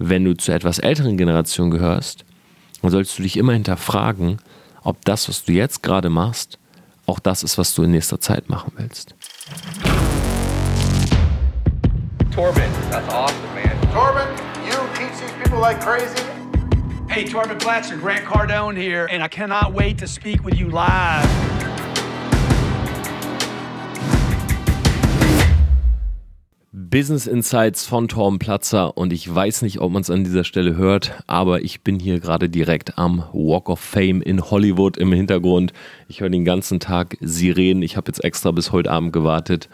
wenn du zu etwas älteren Generationen gehörst, dann solltest du dich immer hinterfragen, ob das, was du jetzt gerade machst, auch das ist, was du in nächster Zeit machen willst. Torben, that's awesome, man. Torben, you teach these people like crazy? Hey, Torben Blatzer, Grant Cardone here, and I cannot wait to speak with you live. Business Insights von Torben Platzer und ich weiß nicht, ob man es an dieser Stelle hört, aber ich bin hier gerade direkt am Walk of Fame in Hollywood im Hintergrund. Ich höre den ganzen Tag Sirenen. Ich habe jetzt extra bis heute Abend gewartet,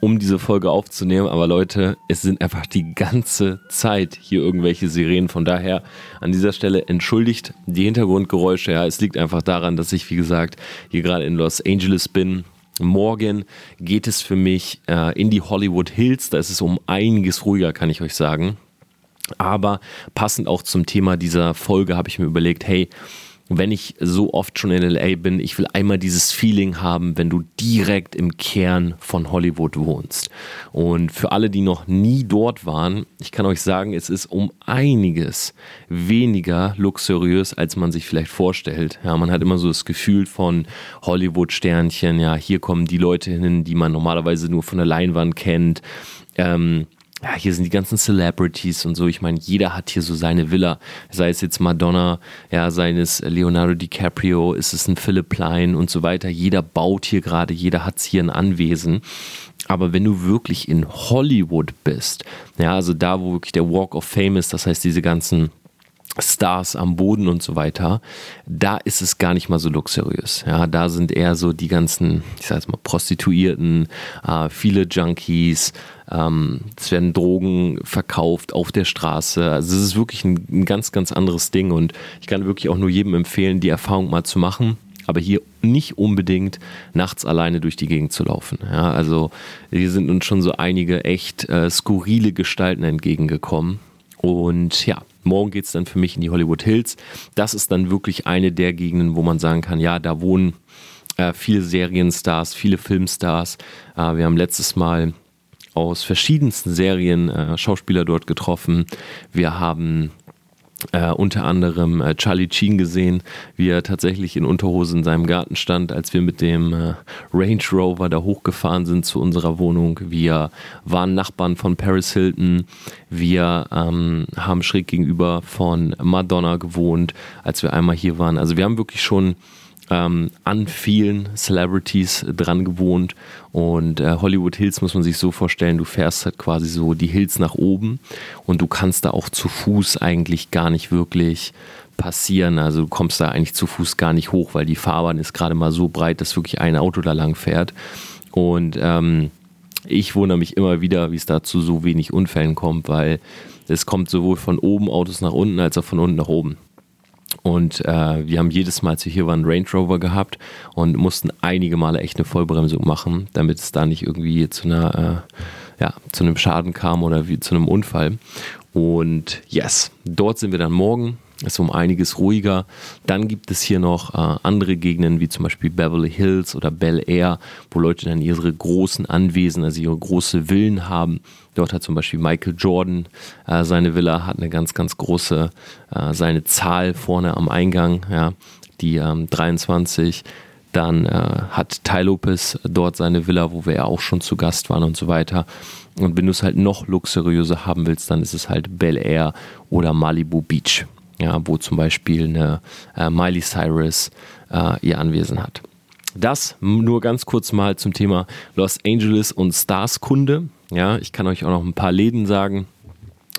um diese Folge aufzunehmen. Aber Leute, es sind einfach die ganze Zeit hier irgendwelche Sirenen. Von daher an dieser Stelle entschuldigt die Hintergrundgeräusche. Ja, es liegt einfach daran, dass ich, wie gesagt, hier gerade in Los Angeles bin Morgen geht es für mich äh, in die Hollywood Hills. Da ist es um einiges ruhiger, kann ich euch sagen. Aber passend auch zum Thema dieser Folge habe ich mir überlegt, hey, wenn ich so oft schon in LA bin, ich will einmal dieses Feeling haben, wenn du direkt im Kern von Hollywood wohnst. Und für alle, die noch nie dort waren, ich kann euch sagen, es ist um einiges weniger luxuriös, als man sich vielleicht vorstellt. Ja, man hat immer so das Gefühl von Hollywood-Sternchen, ja, hier kommen die Leute hin, die man normalerweise nur von der Leinwand kennt. Ähm, ja, hier sind die ganzen Celebrities und so. Ich meine, jeder hat hier so seine Villa. Sei es jetzt Madonna, ja, seines Leonardo DiCaprio, ist es ein Philip Plein und so weiter. Jeder baut hier gerade, jeder hat hier ein Anwesen. Aber wenn du wirklich in Hollywood bist, ja, also da, wo wirklich der Walk of Fame ist, das heißt diese ganzen Stars am Boden und so weiter, da ist es gar nicht mal so luxuriös. Ja, da sind eher so die ganzen, ich sag jetzt mal, Prostituierten, äh, viele Junkies, ähm, es werden Drogen verkauft auf der Straße. Also es ist wirklich ein, ein ganz, ganz anderes Ding und ich kann wirklich auch nur jedem empfehlen, die Erfahrung mal zu machen aber hier nicht unbedingt nachts alleine durch die Gegend zu laufen. Ja, also hier sind uns schon so einige echt äh, skurrile Gestalten entgegengekommen. Und ja, morgen geht es dann für mich in die Hollywood Hills. Das ist dann wirklich eine der Gegenden, wo man sagen kann, ja, da wohnen äh, viele Serienstars, viele Filmstars. Äh, wir haben letztes Mal aus verschiedensten Serien äh, Schauspieler dort getroffen. Wir haben äh, unter anderem äh, Charlie Sheen gesehen, wie er tatsächlich in Unterhose in seinem Garten stand, als wir mit dem äh, Range Rover da hochgefahren sind zu unserer Wohnung. Wir waren Nachbarn von Paris Hilton. Wir ähm, haben schräg gegenüber von Madonna gewohnt, als wir einmal hier waren. Also wir haben wirklich schon ähm, an vielen Celebrities dran gewohnt. Und äh, Hollywood Hills muss man sich so vorstellen, du fährst halt quasi so die Hills nach oben und du kannst da auch zu Fuß eigentlich gar nicht wirklich passieren. Also du kommst da eigentlich zu Fuß gar nicht hoch, weil die Fahrbahn ist gerade mal so breit, dass wirklich ein Auto da lang fährt. Und ähm, ich wundere mich immer wieder, wie es da zu so wenig Unfällen kommt, weil es kommt sowohl von oben Autos nach unten als auch von unten nach oben. Und äh, wir haben jedes Mal, als wir hier waren, Range Rover gehabt und mussten einige Male echt eine Vollbremsung machen, damit es da nicht irgendwie zu einer, äh, ja, zu einem Schaden kam oder wie zu einem Unfall. Und yes, dort sind wir dann morgen ist um einiges ruhiger. Dann gibt es hier noch äh, andere Gegenden, wie zum Beispiel Beverly Hills oder Bel Air, wo Leute dann ihre großen Anwesen, also ihre große Villen haben. Dort hat zum Beispiel Michael Jordan äh, seine Villa, hat eine ganz, ganz große, äh, seine Zahl vorne am Eingang, ja, die ähm, 23. Dann äh, hat Ty Lopez dort seine Villa, wo wir ja auch schon zu Gast waren und so weiter. Und wenn du es halt noch luxuriöser haben willst, dann ist es halt Bel Air oder Malibu Beach ja, wo zum Beispiel eine äh, Miley Cyrus äh, ihr Anwesen hat. Das nur ganz kurz mal zum Thema Los Angeles und Stars Kunde. Ja, ich kann euch auch noch ein paar Läden sagen,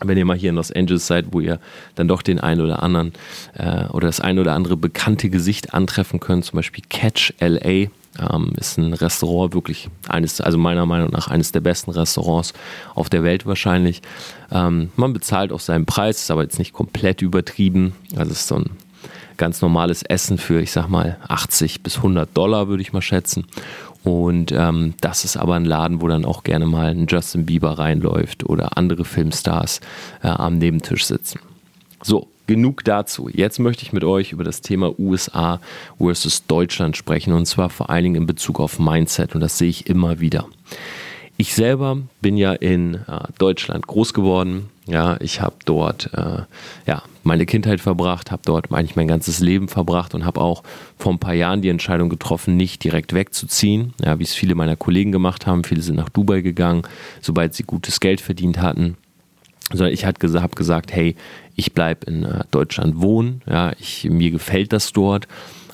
wenn ihr mal hier in Los Angeles seid, wo ihr dann doch den einen oder anderen äh, oder das ein oder andere bekannte Gesicht antreffen könnt, zum Beispiel Catch LA ähm, ist ein Restaurant, wirklich eines, also meiner Meinung nach eines der besten Restaurants auf der Welt wahrscheinlich. Ähm, man bezahlt auch seinen Preis, ist aber jetzt nicht komplett übertrieben. Also es ist so ein ganz normales Essen für, ich sag mal, 80 bis 100 Dollar, würde ich mal schätzen. Und ähm, das ist aber ein Laden, wo dann auch gerne mal ein Justin Bieber reinläuft oder andere Filmstars äh, am Nebentisch sitzen. So, genug dazu. Jetzt möchte ich mit euch über das Thema USA versus Deutschland sprechen und zwar vor allen Dingen in Bezug auf Mindset und das sehe ich immer wieder. ich selber bin ja in äh, Deutschland groß geworden. Ja, ich habe dort äh, ja, meine Kindheit verbracht, habe dort eigentlich mein ganzes Leben verbracht und habe auch vor ein paar Jahren die Entscheidung getroffen, nicht direkt wegzuziehen, ja, wie es viele meiner Kollegen gemacht haben. Viele sind nach Dubai gegangen, sobald sie gutes Geld verdient hatten. Sondern ich habe gesagt, hey, ich bleibe in äh, Deutschland wohnen. Ja, ich, mir gefällt das dort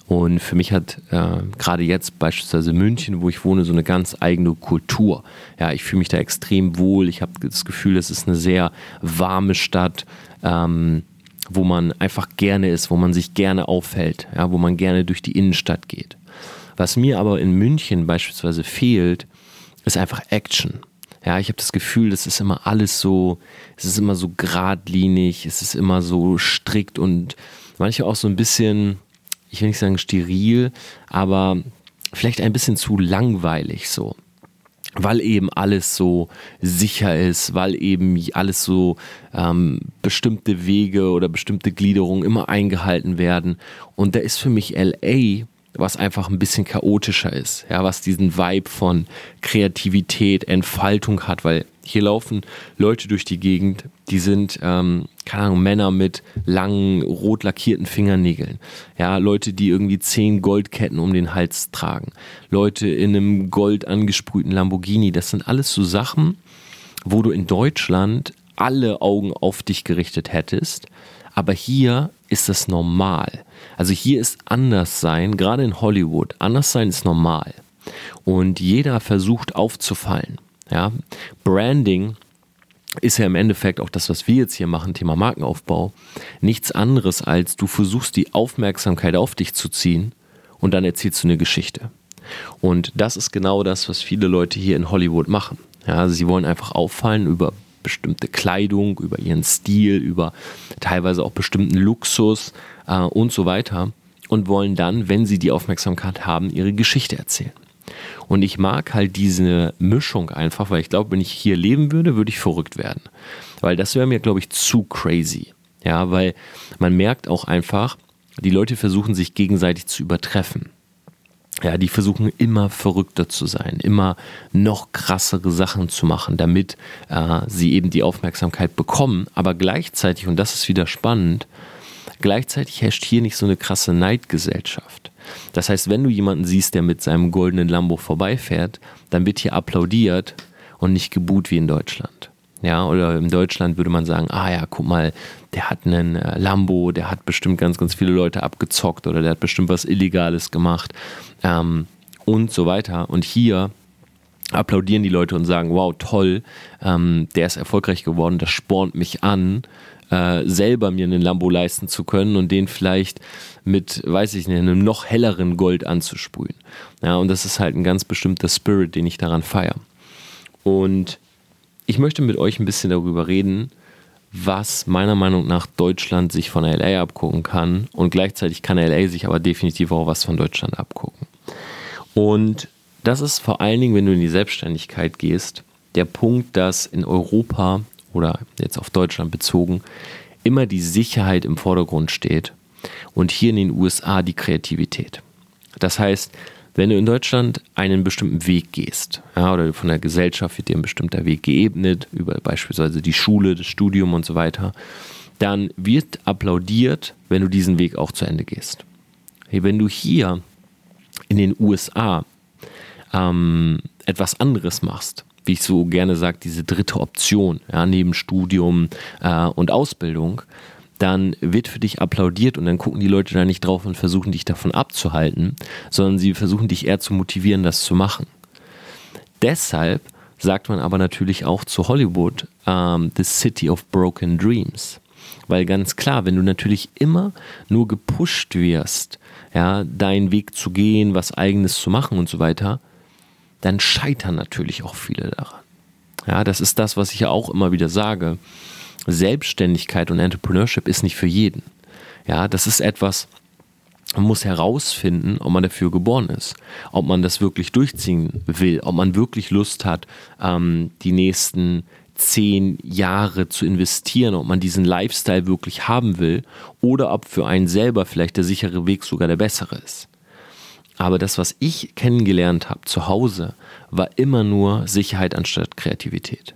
und für mich hat äh, gerade jetzt beispielsweise München, wo ich wohne, so eine ganz eigene Kultur. Ja, ich fühle mich da extrem wohl. Ich habe das Gefühl, es ist eine sehr warme Stadt, ähm, wo man einfach gerne ist, wo man sich gerne aufhält, ja, wo man gerne durch die Innenstadt geht. Was mir aber in München beispielsweise fehlt, ist einfach Action. Ja, ich habe das Gefühl, das ist immer alles so, es ist immer so geradlinig, es ist immer so strikt und manchmal auch so ein bisschen ich will nicht sagen steril, aber vielleicht ein bisschen zu langweilig so. Weil eben alles so sicher ist, weil eben alles so ähm, bestimmte Wege oder bestimmte Gliederungen immer eingehalten werden. Und da ist für mich LA was einfach ein bisschen chaotischer ist, ja, was diesen Vibe von Kreativität, Entfaltung hat, weil hier laufen Leute durch die Gegend, die sind, ähm, keine Ahnung, Männer mit langen, rot lackierten Fingernägeln. Ja, Leute, die irgendwie zehn Goldketten um den Hals tragen. Leute in einem gold angesprühten Lamborghini. Das sind alles so Sachen, wo du in Deutschland alle Augen auf dich gerichtet hättest. Aber hier ist das normal. Also hier ist anders sein, gerade in Hollywood, anders sein ist normal. Und jeder versucht aufzufallen. Ja? Branding ist ja im Endeffekt auch das, was wir jetzt hier machen, Thema Markenaufbau, nichts anderes als du versuchst die Aufmerksamkeit auf dich zu ziehen und dann erzählst du eine Geschichte. Und das ist genau das, was viele Leute hier in Hollywood machen. Ja, sie wollen einfach auffallen über bestimmte Kleidung, über ihren Stil, über teilweise auch bestimmten Luxus äh, und so weiter und wollen dann, wenn sie die Aufmerksamkeit haben, ihre Geschichte erzählen. Und ich mag halt diese Mischung einfach, weil ich glaube, wenn ich hier leben würde, würde ich verrückt werden. Weil das wäre mir, glaube ich, zu crazy. Ja, weil man merkt auch einfach, die Leute versuchen sich gegenseitig zu übertreffen. Ja, die versuchen immer verrückter zu sein, immer noch krassere Sachen zu machen, damit äh, sie eben die Aufmerksamkeit bekommen. Aber gleichzeitig, und das ist wieder spannend, gleichzeitig herrscht hier nicht so eine krasse Neidgesellschaft. Das heißt, wenn du jemanden siehst, der mit seinem goldenen Lambo vorbeifährt, dann wird hier applaudiert und nicht gebuht wie in Deutschland. Ja, oder in Deutschland würde man sagen, ah ja, guck mal, der hat einen äh, Lambo, der hat bestimmt ganz, ganz viele Leute abgezockt oder der hat bestimmt was Illegales gemacht ähm, und so weiter. Und hier applaudieren die Leute und sagen, wow, toll, ähm, der ist erfolgreich geworden, das spornt mich an, äh, selber mir einen Lambo leisten zu können und den vielleicht mit, weiß ich nicht, einem noch helleren Gold anzusprühen. Ja, und das ist halt ein ganz bestimmter Spirit, den ich daran feiere. Und ich möchte mit euch ein bisschen darüber reden, was meiner Meinung nach Deutschland sich von LA abgucken kann und gleichzeitig kann LA sich aber definitiv auch was von Deutschland abgucken. Und das ist vor allen Dingen, wenn du in die Selbstständigkeit gehst, der Punkt, dass in Europa oder jetzt auf Deutschland bezogen immer die Sicherheit im Vordergrund steht und hier in den USA die Kreativität. Das heißt, wenn du in Deutschland einen bestimmten Weg gehst, ja, oder von der Gesellschaft wird dir ein bestimmter Weg geebnet, über beispielsweise die Schule, das Studium und so weiter, dann wird applaudiert, wenn du diesen Weg auch zu Ende gehst. Wenn du hier in den USA ähm, etwas anderes machst, wie ich so gerne sage, diese dritte Option, ja, neben Studium äh, und Ausbildung, dann wird für dich applaudiert und dann gucken die Leute da nicht drauf und versuchen dich davon abzuhalten, sondern sie versuchen dich eher zu motivieren, das zu machen. Deshalb sagt man aber natürlich auch zu Hollywood ähm, The City of Broken Dreams. Weil ganz klar, wenn du natürlich immer nur gepusht wirst, ja, deinen Weg zu gehen, was eigenes zu machen und so weiter, dann scheitern natürlich auch viele daran. Ja, das ist das, was ich ja auch immer wieder sage. Selbstständigkeit und Entrepreneurship ist nicht für jeden. Ja, das ist etwas, man muss herausfinden, ob man dafür geboren ist, ob man das wirklich durchziehen will, ob man wirklich Lust hat, ähm, die nächsten zehn Jahre zu investieren, ob man diesen Lifestyle wirklich haben will oder ob für einen selber vielleicht der sichere Weg sogar der bessere ist. Aber das, was ich kennengelernt habe zu Hause, war immer nur Sicherheit anstatt Kreativität.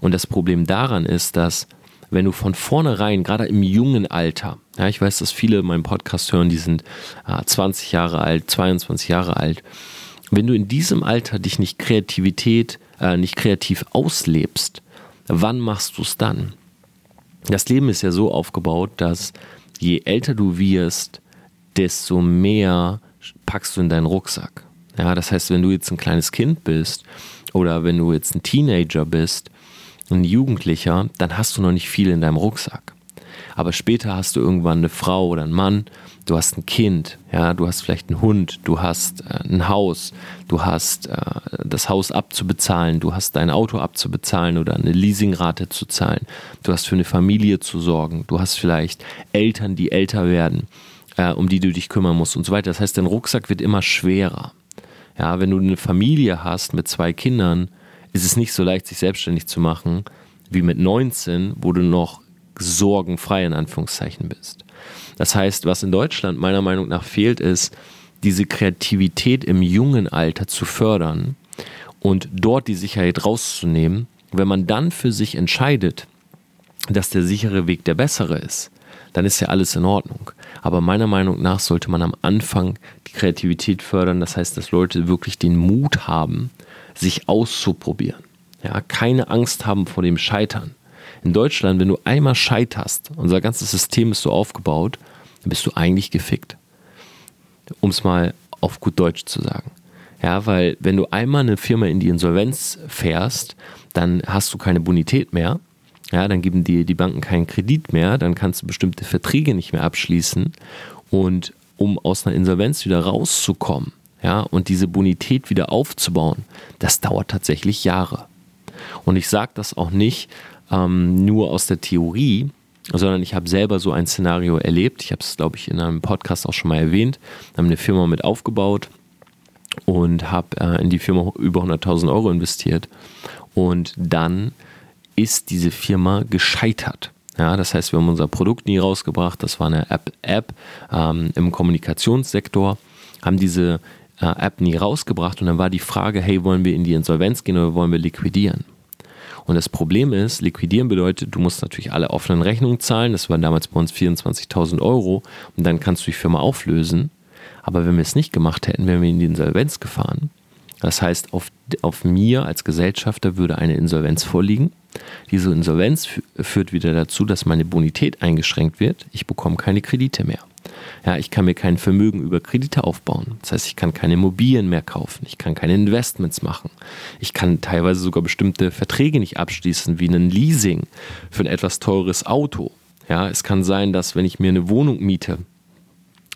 Und das Problem daran ist, dass wenn du von vornherein, gerade im jungen Alter, ja, ich weiß, dass viele meinen Podcast hören, die sind äh, 20 Jahre alt, 22 Jahre alt, wenn du in diesem Alter dich nicht Kreativität, äh, nicht kreativ auslebst, wann machst du es dann? Das Leben ist ja so aufgebaut, dass je älter du wirst, desto mehr packst du in deinen Rucksack. Ja, das heißt, wenn du jetzt ein kleines Kind bist oder wenn du jetzt ein Teenager bist, ein Jugendlicher, dann hast du noch nicht viel in deinem Rucksack. Aber später hast du irgendwann eine Frau oder einen Mann, du hast ein Kind, ja, du hast vielleicht einen Hund, du hast äh, ein Haus, du hast äh, das Haus abzubezahlen, du hast dein Auto abzubezahlen oder eine Leasingrate zu zahlen, du hast für eine Familie zu sorgen, du hast vielleicht Eltern, die älter werden, äh, um die du dich kümmern musst und so weiter. Das heißt, dein Rucksack wird immer schwerer. Ja, wenn du eine Familie hast mit zwei Kindern, ist es nicht so leicht, sich selbstständig zu machen, wie mit 19, wo du noch sorgenfrei in Anführungszeichen bist. Das heißt, was in Deutschland meiner Meinung nach fehlt, ist, diese Kreativität im jungen Alter zu fördern und dort die Sicherheit rauszunehmen. Wenn man dann für sich entscheidet, dass der sichere Weg der bessere ist, dann ist ja alles in Ordnung. Aber meiner Meinung nach sollte man am Anfang die Kreativität fördern. Das heißt, dass Leute wirklich den Mut haben, sich auszuprobieren. Ja, keine Angst haben vor dem Scheitern. In Deutschland, wenn du einmal scheiterst, unser ganzes System ist so aufgebaut, dann bist du eigentlich gefickt. Um es mal auf gut Deutsch zu sagen. Ja, weil wenn du einmal eine Firma in die Insolvenz fährst, dann hast du keine Bonität mehr. Ja, dann geben dir die Banken keinen Kredit mehr, dann kannst du bestimmte Verträge nicht mehr abschließen. Und um aus einer Insolvenz wieder rauszukommen, ja, und diese Bonität wieder aufzubauen, das dauert tatsächlich Jahre. Und ich sage das auch nicht ähm, nur aus der Theorie, sondern ich habe selber so ein Szenario erlebt. Ich habe es, glaube ich, in einem Podcast auch schon mal erwähnt. Wir haben eine Firma mit aufgebaut und habe äh, in die Firma über 100.000 Euro investiert. Und dann ist diese Firma gescheitert. Ja, das heißt, wir haben unser Produkt nie rausgebracht. Das war eine App, App ähm, im Kommunikationssektor, haben diese äh, App nie rausgebracht und dann war die Frage, hey, wollen wir in die Insolvenz gehen oder wollen wir liquidieren? Und das Problem ist, liquidieren bedeutet, du musst natürlich alle offenen Rechnungen zahlen. Das waren damals bei uns 24.000 Euro und dann kannst du die Firma auflösen. Aber wenn wir es nicht gemacht hätten, wären wir in die Insolvenz gefahren. Das heißt, auf, auf mir als Gesellschafter würde eine Insolvenz vorliegen. Diese Insolvenz führt wieder dazu, dass meine Bonität eingeschränkt wird. Ich bekomme keine Kredite mehr. Ja, ich kann mir kein Vermögen über Kredite aufbauen. Das heißt, ich kann keine Immobilien mehr kaufen. Ich kann keine Investments machen. Ich kann teilweise sogar bestimmte Verträge nicht abschließen, wie ein Leasing für ein etwas teures Auto. Ja, es kann sein, dass wenn ich mir eine Wohnung miete,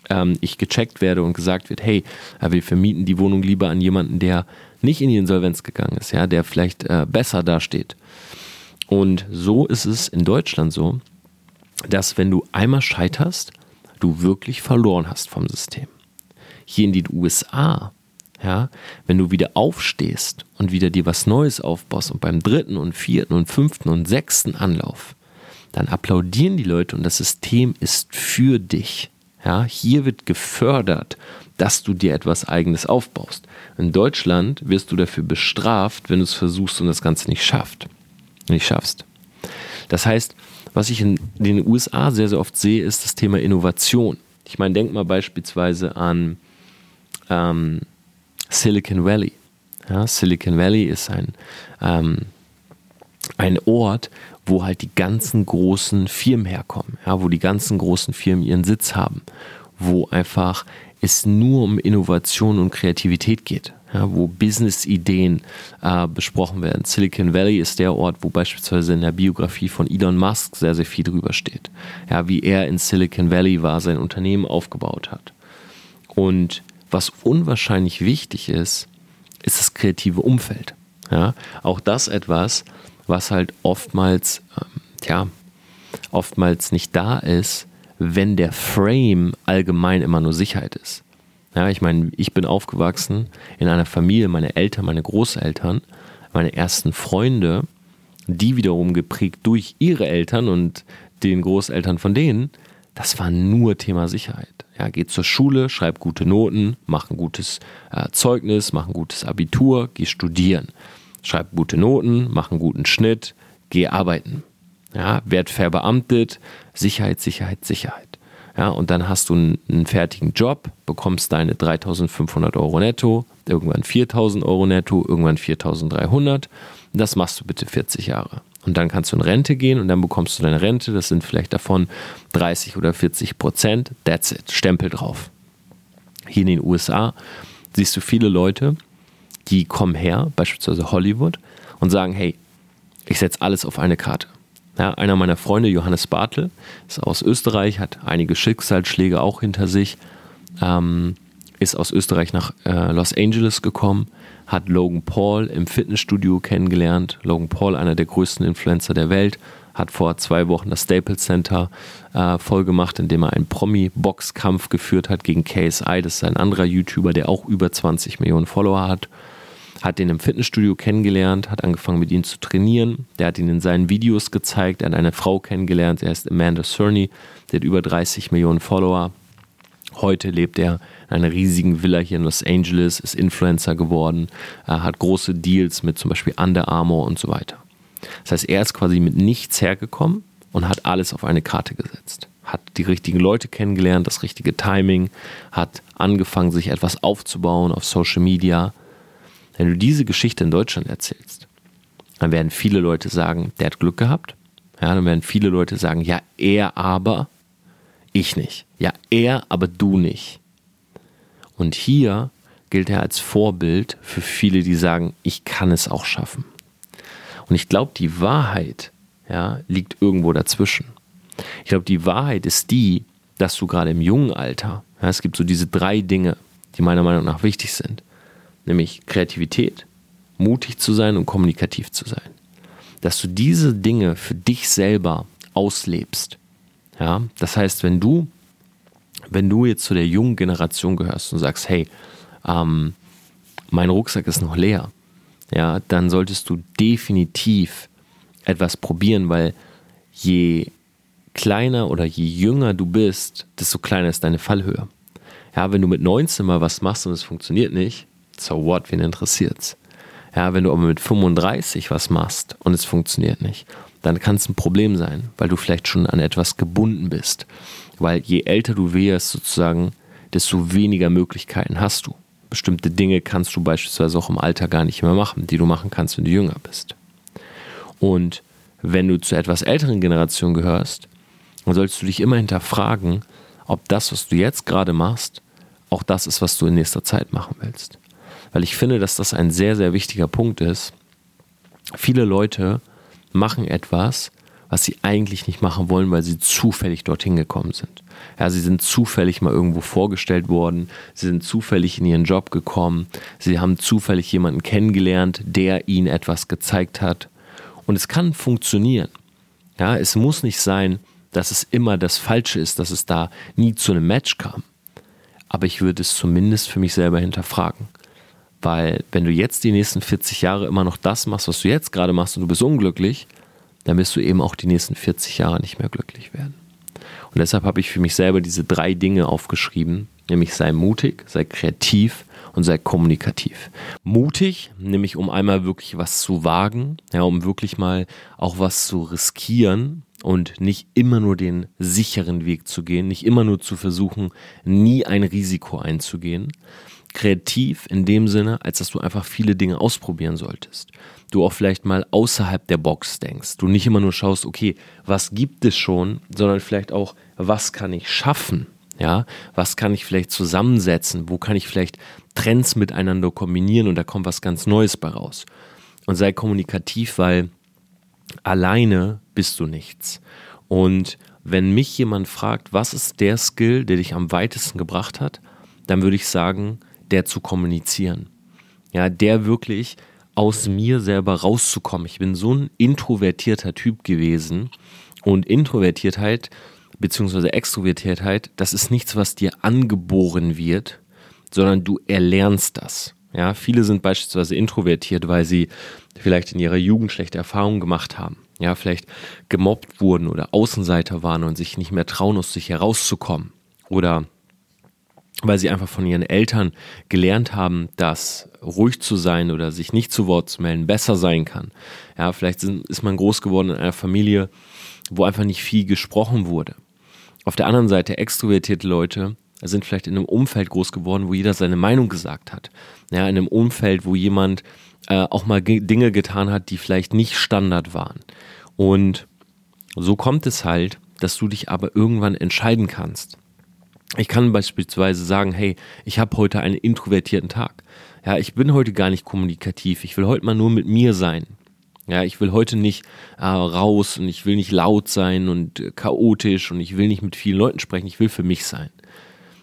ähm, ich gecheckt werde und gesagt wird, hey, äh, wir vermieten die Wohnung lieber an jemanden, der nicht in die Insolvenz gegangen ist, ja, der vielleicht äh, besser dasteht. Und so ist es in Deutschland so, dass wenn du einmal scheiterst, du wirklich verloren hast vom System. Hier in den USA, ja, wenn du wieder aufstehst und wieder dir was Neues aufbaust und beim dritten und vierten und fünften und sechsten Anlauf, dann applaudieren die Leute und das System ist für dich. Ja, hier wird gefördert, dass du dir etwas Eigenes aufbaust. In Deutschland wirst du dafür bestraft, wenn du es versuchst und das Ganze nicht schafft, nicht schaffst. Das heißt, was ich in den USA sehr, sehr oft sehe, ist das Thema Innovation. Ich meine, denk mal beispielsweise an ähm, Silicon Valley. Ja, Silicon Valley ist ein, ähm, ein Ort, wo halt die ganzen großen Firmen herkommen, ja, wo die ganzen großen Firmen ihren Sitz haben, wo einfach es nur um Innovation und Kreativität geht ja, wo Business-Ideen äh, besprochen werden. Silicon Valley ist der Ort, wo beispielsweise in der Biografie von Elon Musk sehr, sehr viel drüber steht. Ja, wie er in Silicon Valley war, sein Unternehmen aufgebaut hat. Und was unwahrscheinlich wichtig ist, ist das kreative Umfeld. Ja, auch das etwas, was halt oftmals, ähm, ja, oftmals nicht da ist, wenn der Frame allgemein immer nur Sicherheit ist. Ja, ich meine, ich bin aufgewachsen in einer Familie, meine Eltern, meine Großeltern, meine ersten Freunde, die wiederum geprägt durch ihre Eltern und den Großeltern von denen, das war nur Thema Sicherheit. Ja, geh zur Schule, schreib gute Noten, mach ein gutes äh, Zeugnis, mach ein gutes Abitur, geh studieren. Schreib gute Noten, mach einen guten Schnitt, geh arbeiten. Ja, werd verbeamtet, Sicherheit, Sicherheit, Sicherheit. Ja, und dann hast du einen, einen fertigen Job, bekommst deine 3500 Euro netto, irgendwann 4000 Euro netto, irgendwann 4300. Das machst du bitte 40 Jahre. Und dann kannst du in Rente gehen und dann bekommst du deine Rente. Das sind vielleicht davon 30 oder 40 Prozent. That's it. Stempel drauf. Hier in den USA siehst du viele Leute, die kommen her, beispielsweise Hollywood, und sagen: Hey, ich setze alles auf eine Karte. Ja, einer meiner Freunde, Johannes Bartel, ist aus Österreich, hat einige Schicksalsschläge auch hinter sich, ähm, ist aus Österreich nach äh, Los Angeles gekommen, hat Logan Paul im Fitnessstudio kennengelernt. Logan Paul, einer der größten Influencer der Welt, hat vor zwei Wochen das Staples Center äh, voll gemacht, indem er einen Promi-Boxkampf geführt hat gegen KSI. Das ist ein anderer YouTuber, der auch über 20 Millionen Follower hat hat den im Fitnessstudio kennengelernt, hat angefangen mit ihm zu trainieren. Der hat ihn in seinen Videos gezeigt. Er hat eine Frau kennengelernt, er heißt Amanda Cerny, der hat über 30 Millionen Follower. Heute lebt er in einer riesigen Villa hier in Los Angeles, ist Influencer geworden, er hat große Deals mit zum Beispiel Under Armour und so weiter. Das heißt, er ist quasi mit nichts hergekommen und hat alles auf eine Karte gesetzt. Hat die richtigen Leute kennengelernt, das richtige Timing, hat angefangen, sich etwas aufzubauen auf Social Media, wenn du diese Geschichte in Deutschland erzählst, dann werden viele Leute sagen, der hat Glück gehabt. Ja, dann werden viele Leute sagen, ja, er aber, ich nicht. Ja, er, aber du nicht. Und hier gilt er als Vorbild für viele, die sagen, ich kann es auch schaffen. Und ich glaube, die Wahrheit ja, liegt irgendwo dazwischen. Ich glaube, die Wahrheit ist die, dass du gerade im jungen Alter, ja, es gibt so diese drei Dinge, die meiner Meinung nach wichtig sind nämlich Kreativität, mutig zu sein und kommunikativ zu sein. Dass du diese Dinge für dich selber auslebst. Ja, das heißt, wenn du, wenn du jetzt zu der jungen Generation gehörst und sagst, hey, ähm, mein Rucksack ist noch leer, ja, dann solltest du definitiv etwas probieren, weil je kleiner oder je jünger du bist, desto kleiner ist deine Fallhöhe. Ja, wenn du mit 19 mal was machst und es funktioniert nicht, so what, wen interessiert's? Ja, wenn du aber mit 35 was machst und es funktioniert nicht, dann kann es ein Problem sein, weil du vielleicht schon an etwas gebunden bist. Weil je älter du wirst, sozusagen, desto weniger Möglichkeiten hast du. Bestimmte Dinge kannst du beispielsweise auch im Alter gar nicht mehr machen, die du machen kannst, wenn du jünger bist. Und wenn du zur etwas älteren Generation gehörst, dann solltest du dich immer hinterfragen, ob das, was du jetzt gerade machst, auch das ist, was du in nächster Zeit machen willst weil ich finde, dass das ein sehr, sehr wichtiger Punkt ist. Viele Leute machen etwas, was sie eigentlich nicht machen wollen, weil sie zufällig dorthin gekommen sind. Ja, sie sind zufällig mal irgendwo vorgestellt worden, sie sind zufällig in ihren Job gekommen, sie haben zufällig jemanden kennengelernt, der ihnen etwas gezeigt hat. Und es kann funktionieren. Ja, es muss nicht sein, dass es immer das Falsche ist, dass es da nie zu einem Match kam. Aber ich würde es zumindest für mich selber hinterfragen. Weil wenn du jetzt die nächsten 40 Jahre immer noch das machst, was du jetzt gerade machst und du bist unglücklich, dann wirst du eben auch die nächsten 40 Jahre nicht mehr glücklich werden. Und deshalb habe ich für mich selber diese drei Dinge aufgeschrieben, nämlich sei mutig, sei kreativ und sei kommunikativ. Mutig, nämlich um einmal wirklich was zu wagen, ja, um wirklich mal auch was zu riskieren und nicht immer nur den sicheren Weg zu gehen, nicht immer nur zu versuchen, nie ein Risiko einzugehen, kreativ in dem Sinne, als dass du einfach viele Dinge ausprobieren solltest. Du auch vielleicht mal außerhalb der Box denkst. Du nicht immer nur schaust, okay, was gibt es schon, sondern vielleicht auch, was kann ich schaffen? Ja, was kann ich vielleicht zusammensetzen? Wo kann ich vielleicht Trends miteinander kombinieren und da kommt was ganz Neues bei raus? Und sei kommunikativ, weil alleine bist du nichts. Und wenn mich jemand fragt, was ist der Skill, der dich am weitesten gebracht hat, dann würde ich sagen, der zu kommunizieren. Ja, der wirklich aus mir selber rauszukommen. Ich bin so ein introvertierter Typ gewesen und Introvertiertheit bzw. Extrovertiertheit, das ist nichts, was dir angeboren wird, sondern du erlernst das. Ja, viele sind beispielsweise introvertiert, weil sie vielleicht in ihrer Jugend schlechte Erfahrungen gemacht haben. Ja, vielleicht gemobbt wurden oder Außenseiter waren und sich nicht mehr trauen, aus sich herauszukommen. Oder weil sie einfach von ihren Eltern gelernt haben, dass ruhig zu sein oder sich nicht zu Wort zu melden besser sein kann. Ja, vielleicht ist man groß geworden in einer Familie, wo einfach nicht viel gesprochen wurde. Auf der anderen Seite extrovertierte Leute sind vielleicht in einem Umfeld groß geworden, wo jeder seine Meinung gesagt hat. Ja, in einem Umfeld, wo jemand äh, auch mal Dinge getan hat, die vielleicht nicht Standard waren. Und so kommt es halt, dass du dich aber irgendwann entscheiden kannst. Ich kann beispielsweise sagen, hey, ich habe heute einen introvertierten Tag. Ja, ich bin heute gar nicht kommunikativ. Ich will heute mal nur mit mir sein. Ja, ich will heute nicht äh, raus und ich will nicht laut sein und äh, chaotisch und ich will nicht mit vielen Leuten sprechen. Ich will für mich sein.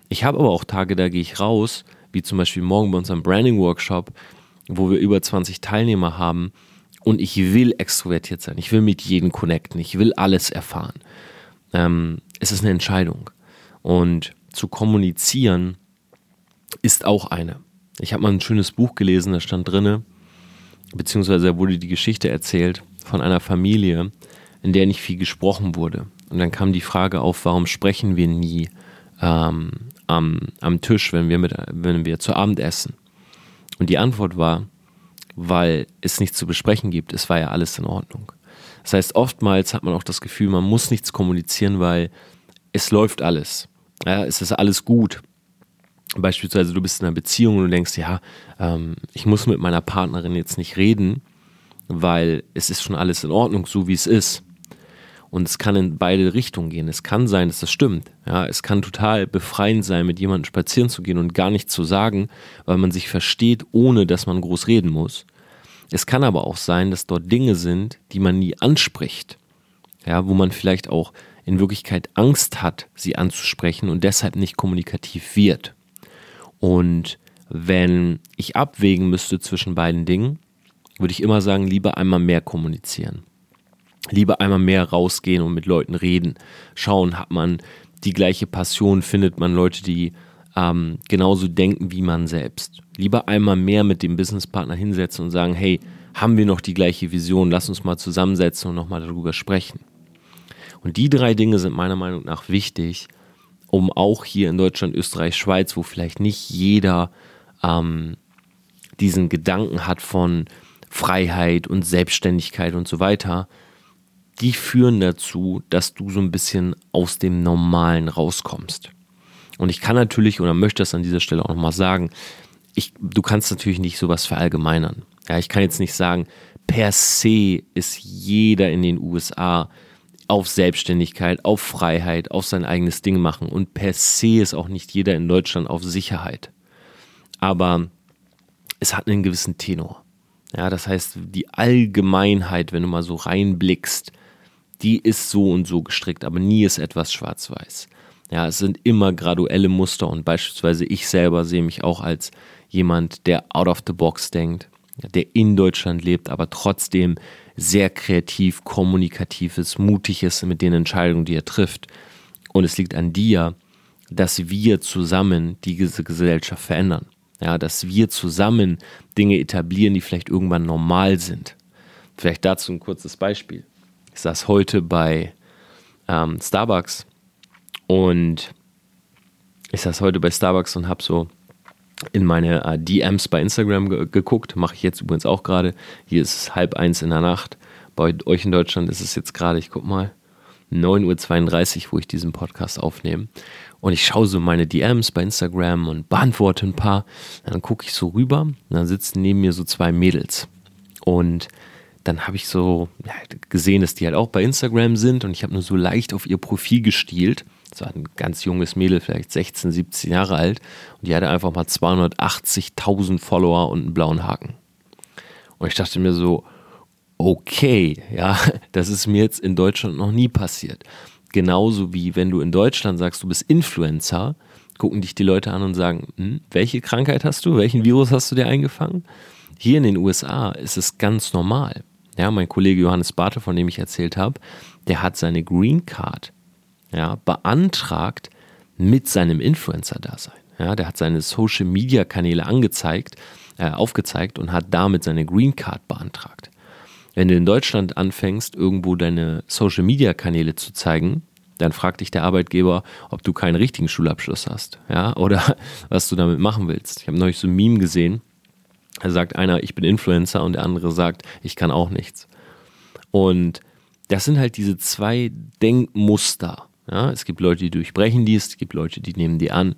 Ich habe aber auch Tage, da gehe ich raus, wie zum Beispiel morgen bei unserem Branding Workshop, wo wir über 20 Teilnehmer haben und ich will extrovertiert sein. Ich will mit jedem connecten. Ich will alles erfahren. Ähm, es ist eine Entscheidung. Und zu kommunizieren ist auch eine. Ich habe mal ein schönes Buch gelesen, da stand drinne, beziehungsweise da wurde die Geschichte erzählt von einer Familie, in der nicht viel gesprochen wurde. Und dann kam die Frage auf, warum sprechen wir nie ähm, am, am Tisch, wenn wir, mit, wenn wir zu Abend essen? Und die Antwort war, weil es nichts zu besprechen gibt, es war ja alles in Ordnung. Das heißt, oftmals hat man auch das Gefühl, man muss nichts kommunizieren, weil es läuft alles. Ja, es ist alles gut. Beispielsweise, du bist in einer Beziehung und du denkst, ja, ähm, ich muss mit meiner Partnerin jetzt nicht reden, weil es ist schon alles in Ordnung, so wie es ist. Und es kann in beide Richtungen gehen. Es kann sein, dass das stimmt. Ja, es kann total befreiend sein, mit jemandem spazieren zu gehen und gar nichts zu sagen, weil man sich versteht, ohne dass man groß reden muss. Es kann aber auch sein, dass dort Dinge sind, die man nie anspricht. Ja, wo man vielleicht auch in Wirklichkeit Angst hat, sie anzusprechen und deshalb nicht kommunikativ wird. Und wenn ich abwägen müsste zwischen beiden Dingen, würde ich immer sagen, lieber einmal mehr kommunizieren. Lieber einmal mehr rausgehen und mit Leuten reden. Schauen, hat man die gleiche Passion, findet man Leute, die ähm, genauso denken wie man selbst. Lieber einmal mehr mit dem Businesspartner hinsetzen und sagen, hey, haben wir noch die gleiche Vision? Lass uns mal zusammensetzen und nochmal darüber sprechen. Und die drei Dinge sind meiner Meinung nach wichtig, um auch hier in Deutschland, Österreich, Schweiz, wo vielleicht nicht jeder ähm, diesen Gedanken hat von Freiheit und Selbstständigkeit und so weiter, die führen dazu, dass du so ein bisschen aus dem Normalen rauskommst. Und ich kann natürlich oder möchte das an dieser Stelle auch nochmal sagen, ich, du kannst natürlich nicht sowas verallgemeinern. Ja, ich kann jetzt nicht sagen, per se ist jeder in den USA auf Selbstständigkeit, auf Freiheit, auf sein eigenes Ding machen. Und per se ist auch nicht jeder in Deutschland auf Sicherheit. Aber es hat einen gewissen Tenor. Ja, das heißt, die Allgemeinheit, wenn du mal so reinblickst, die ist so und so gestrickt, aber nie ist etwas schwarz-weiß. Ja, es sind immer graduelle Muster und beispielsweise ich selber sehe mich auch als jemand, der out of the box denkt, der in Deutschland lebt, aber trotzdem sehr kreativ, kommunikativ ist, mutig ist mit den Entscheidungen, die er trifft. Und es liegt an dir, dass wir zusammen diese Gesellschaft verändern. Ja, dass wir zusammen Dinge etablieren, die vielleicht irgendwann normal sind. Vielleicht dazu ein kurzes Beispiel. Ich saß heute bei ähm, Starbucks und ich saß heute bei Starbucks und habe so in meine äh, DMs bei Instagram ge geguckt. Mache ich jetzt übrigens auch gerade. Hier ist es halb eins in der Nacht. Bei euch in Deutschland ist es jetzt gerade, ich guck mal, 9.32 Uhr, wo ich diesen Podcast aufnehme. Und ich schaue so meine DMs bei Instagram und beantworte ein paar. Dann gucke ich so rüber und dann sitzen neben mir so zwei Mädels. Und dann habe ich so ja, gesehen, dass die halt auch bei Instagram sind und ich habe nur so leicht auf ihr Profil gestielt war ein ganz junges Mädel, vielleicht 16, 17 Jahre alt. Und die hatte einfach mal 280.000 Follower und einen blauen Haken. Und ich dachte mir so, okay, ja, das ist mir jetzt in Deutschland noch nie passiert. Genauso wie wenn du in Deutschland sagst, du bist Influencer, gucken dich die Leute an und sagen, hm, welche Krankheit hast du, welchen Virus hast du dir eingefangen? Hier in den USA ist es ganz normal. Ja, mein Kollege Johannes Bartel, von dem ich erzählt habe, der hat seine Green Card ja, beantragt mit seinem Influencer-Dasein. Ja, der hat seine Social-Media-Kanäle angezeigt, äh, aufgezeigt und hat damit seine Green Card beantragt. Wenn du in Deutschland anfängst, irgendwo deine Social-Media-Kanäle zu zeigen, dann fragt dich der Arbeitgeber, ob du keinen richtigen Schulabschluss hast, ja, oder was du damit machen willst. Ich habe neulich so ein Meme gesehen, da sagt einer, ich bin Influencer und der andere sagt, ich kann auch nichts. Und das sind halt diese zwei Denkmuster. Ja, es gibt Leute, die durchbrechen dies, es gibt Leute, die nehmen die an.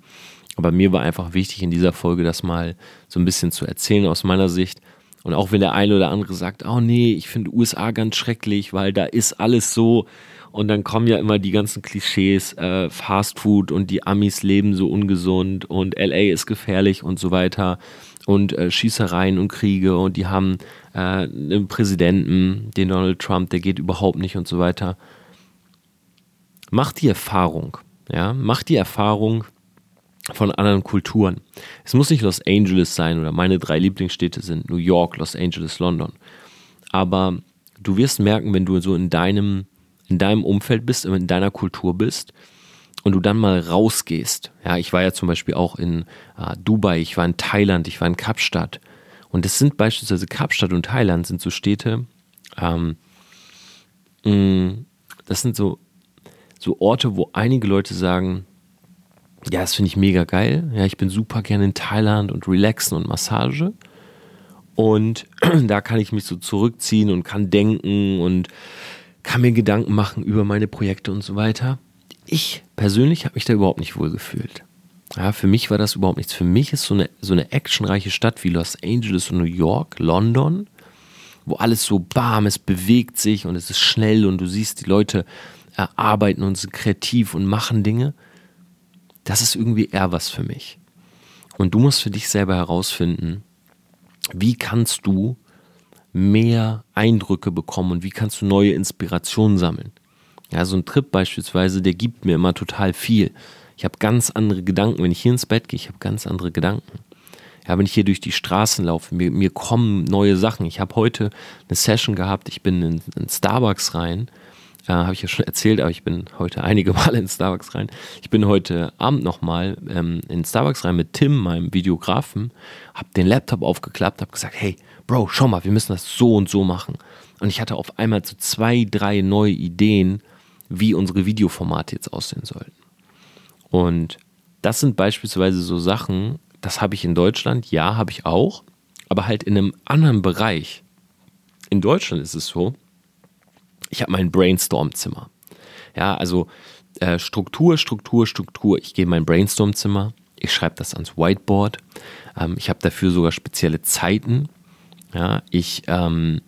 Aber mir war einfach wichtig, in dieser Folge das mal so ein bisschen zu erzählen aus meiner Sicht. Und auch wenn der eine oder andere sagt, oh nee, ich finde USA ganz schrecklich, weil da ist alles so. Und dann kommen ja immer die ganzen Klischees, äh, Fast Food und die Amis leben so ungesund und LA ist gefährlich und so weiter. Und äh, Schießereien und Kriege und die haben äh, einen Präsidenten, den Donald Trump, der geht überhaupt nicht und so weiter. Mach die Erfahrung, ja, mach die Erfahrung, von anderen Kulturen. Es muss nicht Los Angeles sein oder meine drei Lieblingsstädte sind New York, Los Angeles, London. Aber du wirst merken, wenn du so in deinem, in deinem Umfeld bist, in deiner Kultur bist und du dann mal rausgehst. Ja, ich war ja zum Beispiel auch in äh, Dubai, ich war in Thailand, ich war in Kapstadt. Und das sind beispielsweise Kapstadt und Thailand sind so Städte, ähm, mh, mm, das sind so, so Orte, wo einige Leute sagen, ja, das finde ich mega geil. Ja, ich bin super gerne in Thailand und relaxen und Massage. Und da kann ich mich so zurückziehen und kann denken und kann mir Gedanken machen über meine Projekte und so weiter. Ich persönlich habe mich da überhaupt nicht wohl gefühlt. Ja, für mich war das überhaupt nichts. Für mich ist so eine, so eine actionreiche Stadt wie Los Angeles und New York, London, wo alles so bam, es bewegt sich und es ist schnell und du siehst, die Leute arbeiten und sind kreativ und machen Dinge das ist irgendwie eher was für mich. Und du musst für dich selber herausfinden, wie kannst du mehr Eindrücke bekommen und wie kannst du neue Inspirationen sammeln. Ja, so ein Trip beispielsweise, der gibt mir immer total viel. Ich habe ganz andere Gedanken. Wenn ich hier ins Bett gehe, ich habe ganz andere Gedanken. Ja, wenn ich hier durch die Straßen laufe, mir, mir kommen neue Sachen. Ich habe heute eine Session gehabt, ich bin in, in Starbucks rein äh, habe ich ja schon erzählt, aber ich bin heute einige Male in Starbucks rein. Ich bin heute Abend nochmal ähm, in Starbucks rein mit Tim, meinem Videografen, habe den Laptop aufgeklappt, habe gesagt, hey, Bro, schau mal, wir müssen das so und so machen. Und ich hatte auf einmal so zwei, drei neue Ideen, wie unsere Videoformate jetzt aussehen sollten. Und das sind beispielsweise so Sachen, das habe ich in Deutschland, ja, habe ich auch, aber halt in einem anderen Bereich. In Deutschland ist es so, ich habe mein Brainstorm-Zimmer. Ja, also äh, Struktur, Struktur, Struktur. Ich gehe in mein Brainstorm-Zimmer, ich schreibe das ans Whiteboard. Ähm, ich habe dafür sogar spezielle Zeiten. Ja, ich ähm,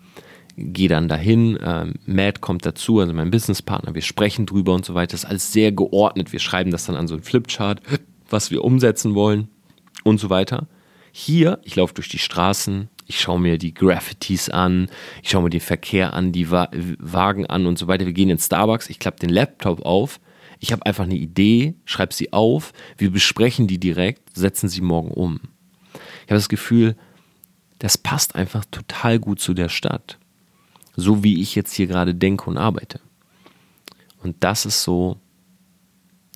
gehe dann dahin, ähm, Matt kommt dazu, also mein Businesspartner, wir sprechen drüber und so weiter. Das ist alles sehr geordnet. Wir schreiben das dann an so einen Flipchart, was wir umsetzen wollen und so weiter. Hier, ich laufe durch die Straßen, ich schaue mir die Graffitis an, ich schaue mir den Verkehr an, die Wa Wagen an und so weiter. Wir gehen in Starbucks, ich klappe den Laptop auf, ich habe einfach eine Idee, schreibe sie auf, wir besprechen die direkt, setzen sie morgen um. Ich habe das Gefühl, das passt einfach total gut zu der Stadt. So wie ich jetzt hier gerade denke und arbeite. Und das ist so,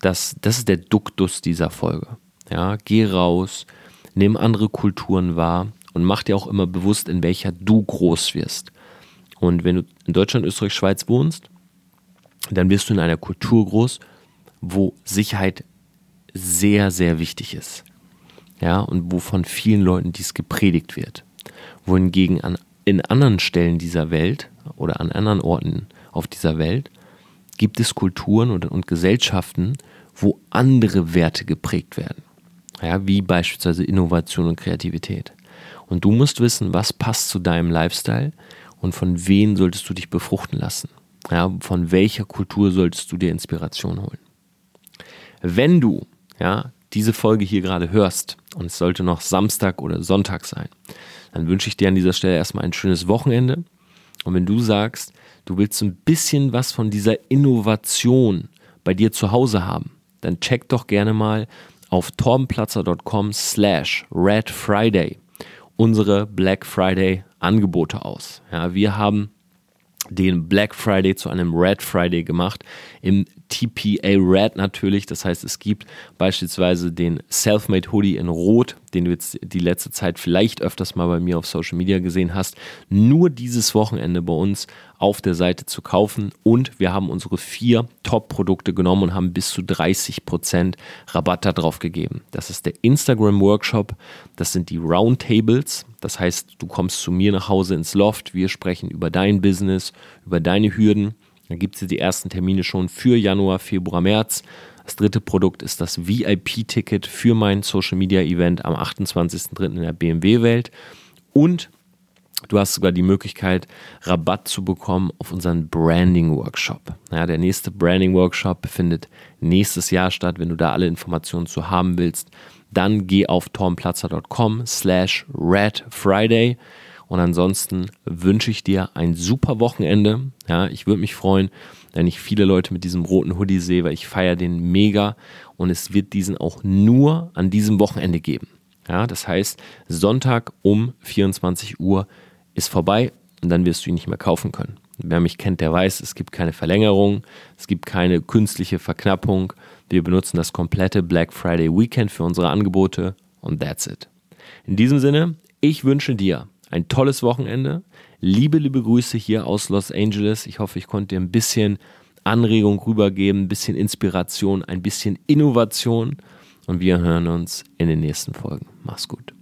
das, das ist der Duktus dieser Folge. Ja, geh raus, nimm andere Kulturen wahr, und mach dir auch immer bewusst, in welcher du groß wirst. Und wenn du in Deutschland, Österreich, Schweiz wohnst, dann wirst du in einer Kultur groß, wo Sicherheit sehr, sehr wichtig ist. Ja, und wo von vielen Leuten dies gepredigt wird. Wohingegen an, in anderen Stellen dieser Welt oder an anderen Orten auf dieser Welt gibt es Kulturen und, und Gesellschaften, wo andere Werte geprägt werden. Ja, wie beispielsweise Innovation und Kreativität. Und du musst wissen, was passt zu deinem Lifestyle und von wem solltest du dich befruchten lassen. Ja, von welcher Kultur solltest du dir Inspiration holen. Wenn du ja, diese Folge hier gerade hörst und es sollte noch Samstag oder Sonntag sein, dann wünsche ich dir an dieser Stelle erstmal ein schönes Wochenende. Und wenn du sagst, du willst ein bisschen was von dieser Innovation bei dir zu Hause haben, dann check doch gerne mal auf torbenplatzer.com slash Red Friday unsere Black Friday Angebote aus. Ja, wir haben den Black Friday zu einem Red Friday gemacht. Im TPA Red natürlich. Das heißt, es gibt beispielsweise den Selfmade Hoodie in Rot, den du jetzt die letzte Zeit vielleicht öfters mal bei mir auf Social Media gesehen hast. Nur dieses Wochenende bei uns auf der Seite zu kaufen. Und wir haben unsere vier Top-Produkte genommen und haben bis zu 30% Rabatt darauf gegeben. Das ist der Instagram-Workshop, das sind die Roundtables. Das heißt, du kommst zu mir nach Hause ins Loft, wir sprechen über dein Business, über deine Hürden. Da gibt es die ersten Termine schon für Januar, Februar, März. Das dritte Produkt ist das VIP-Ticket für mein Social Media Event am 28.03. in der BMW-Welt. Und du hast sogar die Möglichkeit, Rabatt zu bekommen auf unseren Branding-Workshop. Ja, der nächste Branding-Workshop findet nächstes Jahr statt. Wenn du da alle Informationen zu haben willst, dann geh auf tormplatzer.com slash Red Friday. Und ansonsten wünsche ich dir ein super Wochenende. Ja, ich würde mich freuen, wenn ich viele Leute mit diesem roten Hoodie sehe, weil ich feiere den mega und es wird diesen auch nur an diesem Wochenende geben. Ja, das heißt, Sonntag um 24 Uhr ist vorbei und dann wirst du ihn nicht mehr kaufen können. Wer mich kennt, der weiß, es gibt keine Verlängerung, es gibt keine künstliche Verknappung. Wir benutzen das komplette Black Friday Weekend für unsere Angebote und that's it. In diesem Sinne, ich wünsche dir ein tolles Wochenende. Liebe, liebe Grüße hier aus Los Angeles. Ich hoffe, ich konnte dir ein bisschen Anregung rübergeben, ein bisschen Inspiration, ein bisschen Innovation. Und wir hören uns in den nächsten Folgen. Mach's gut.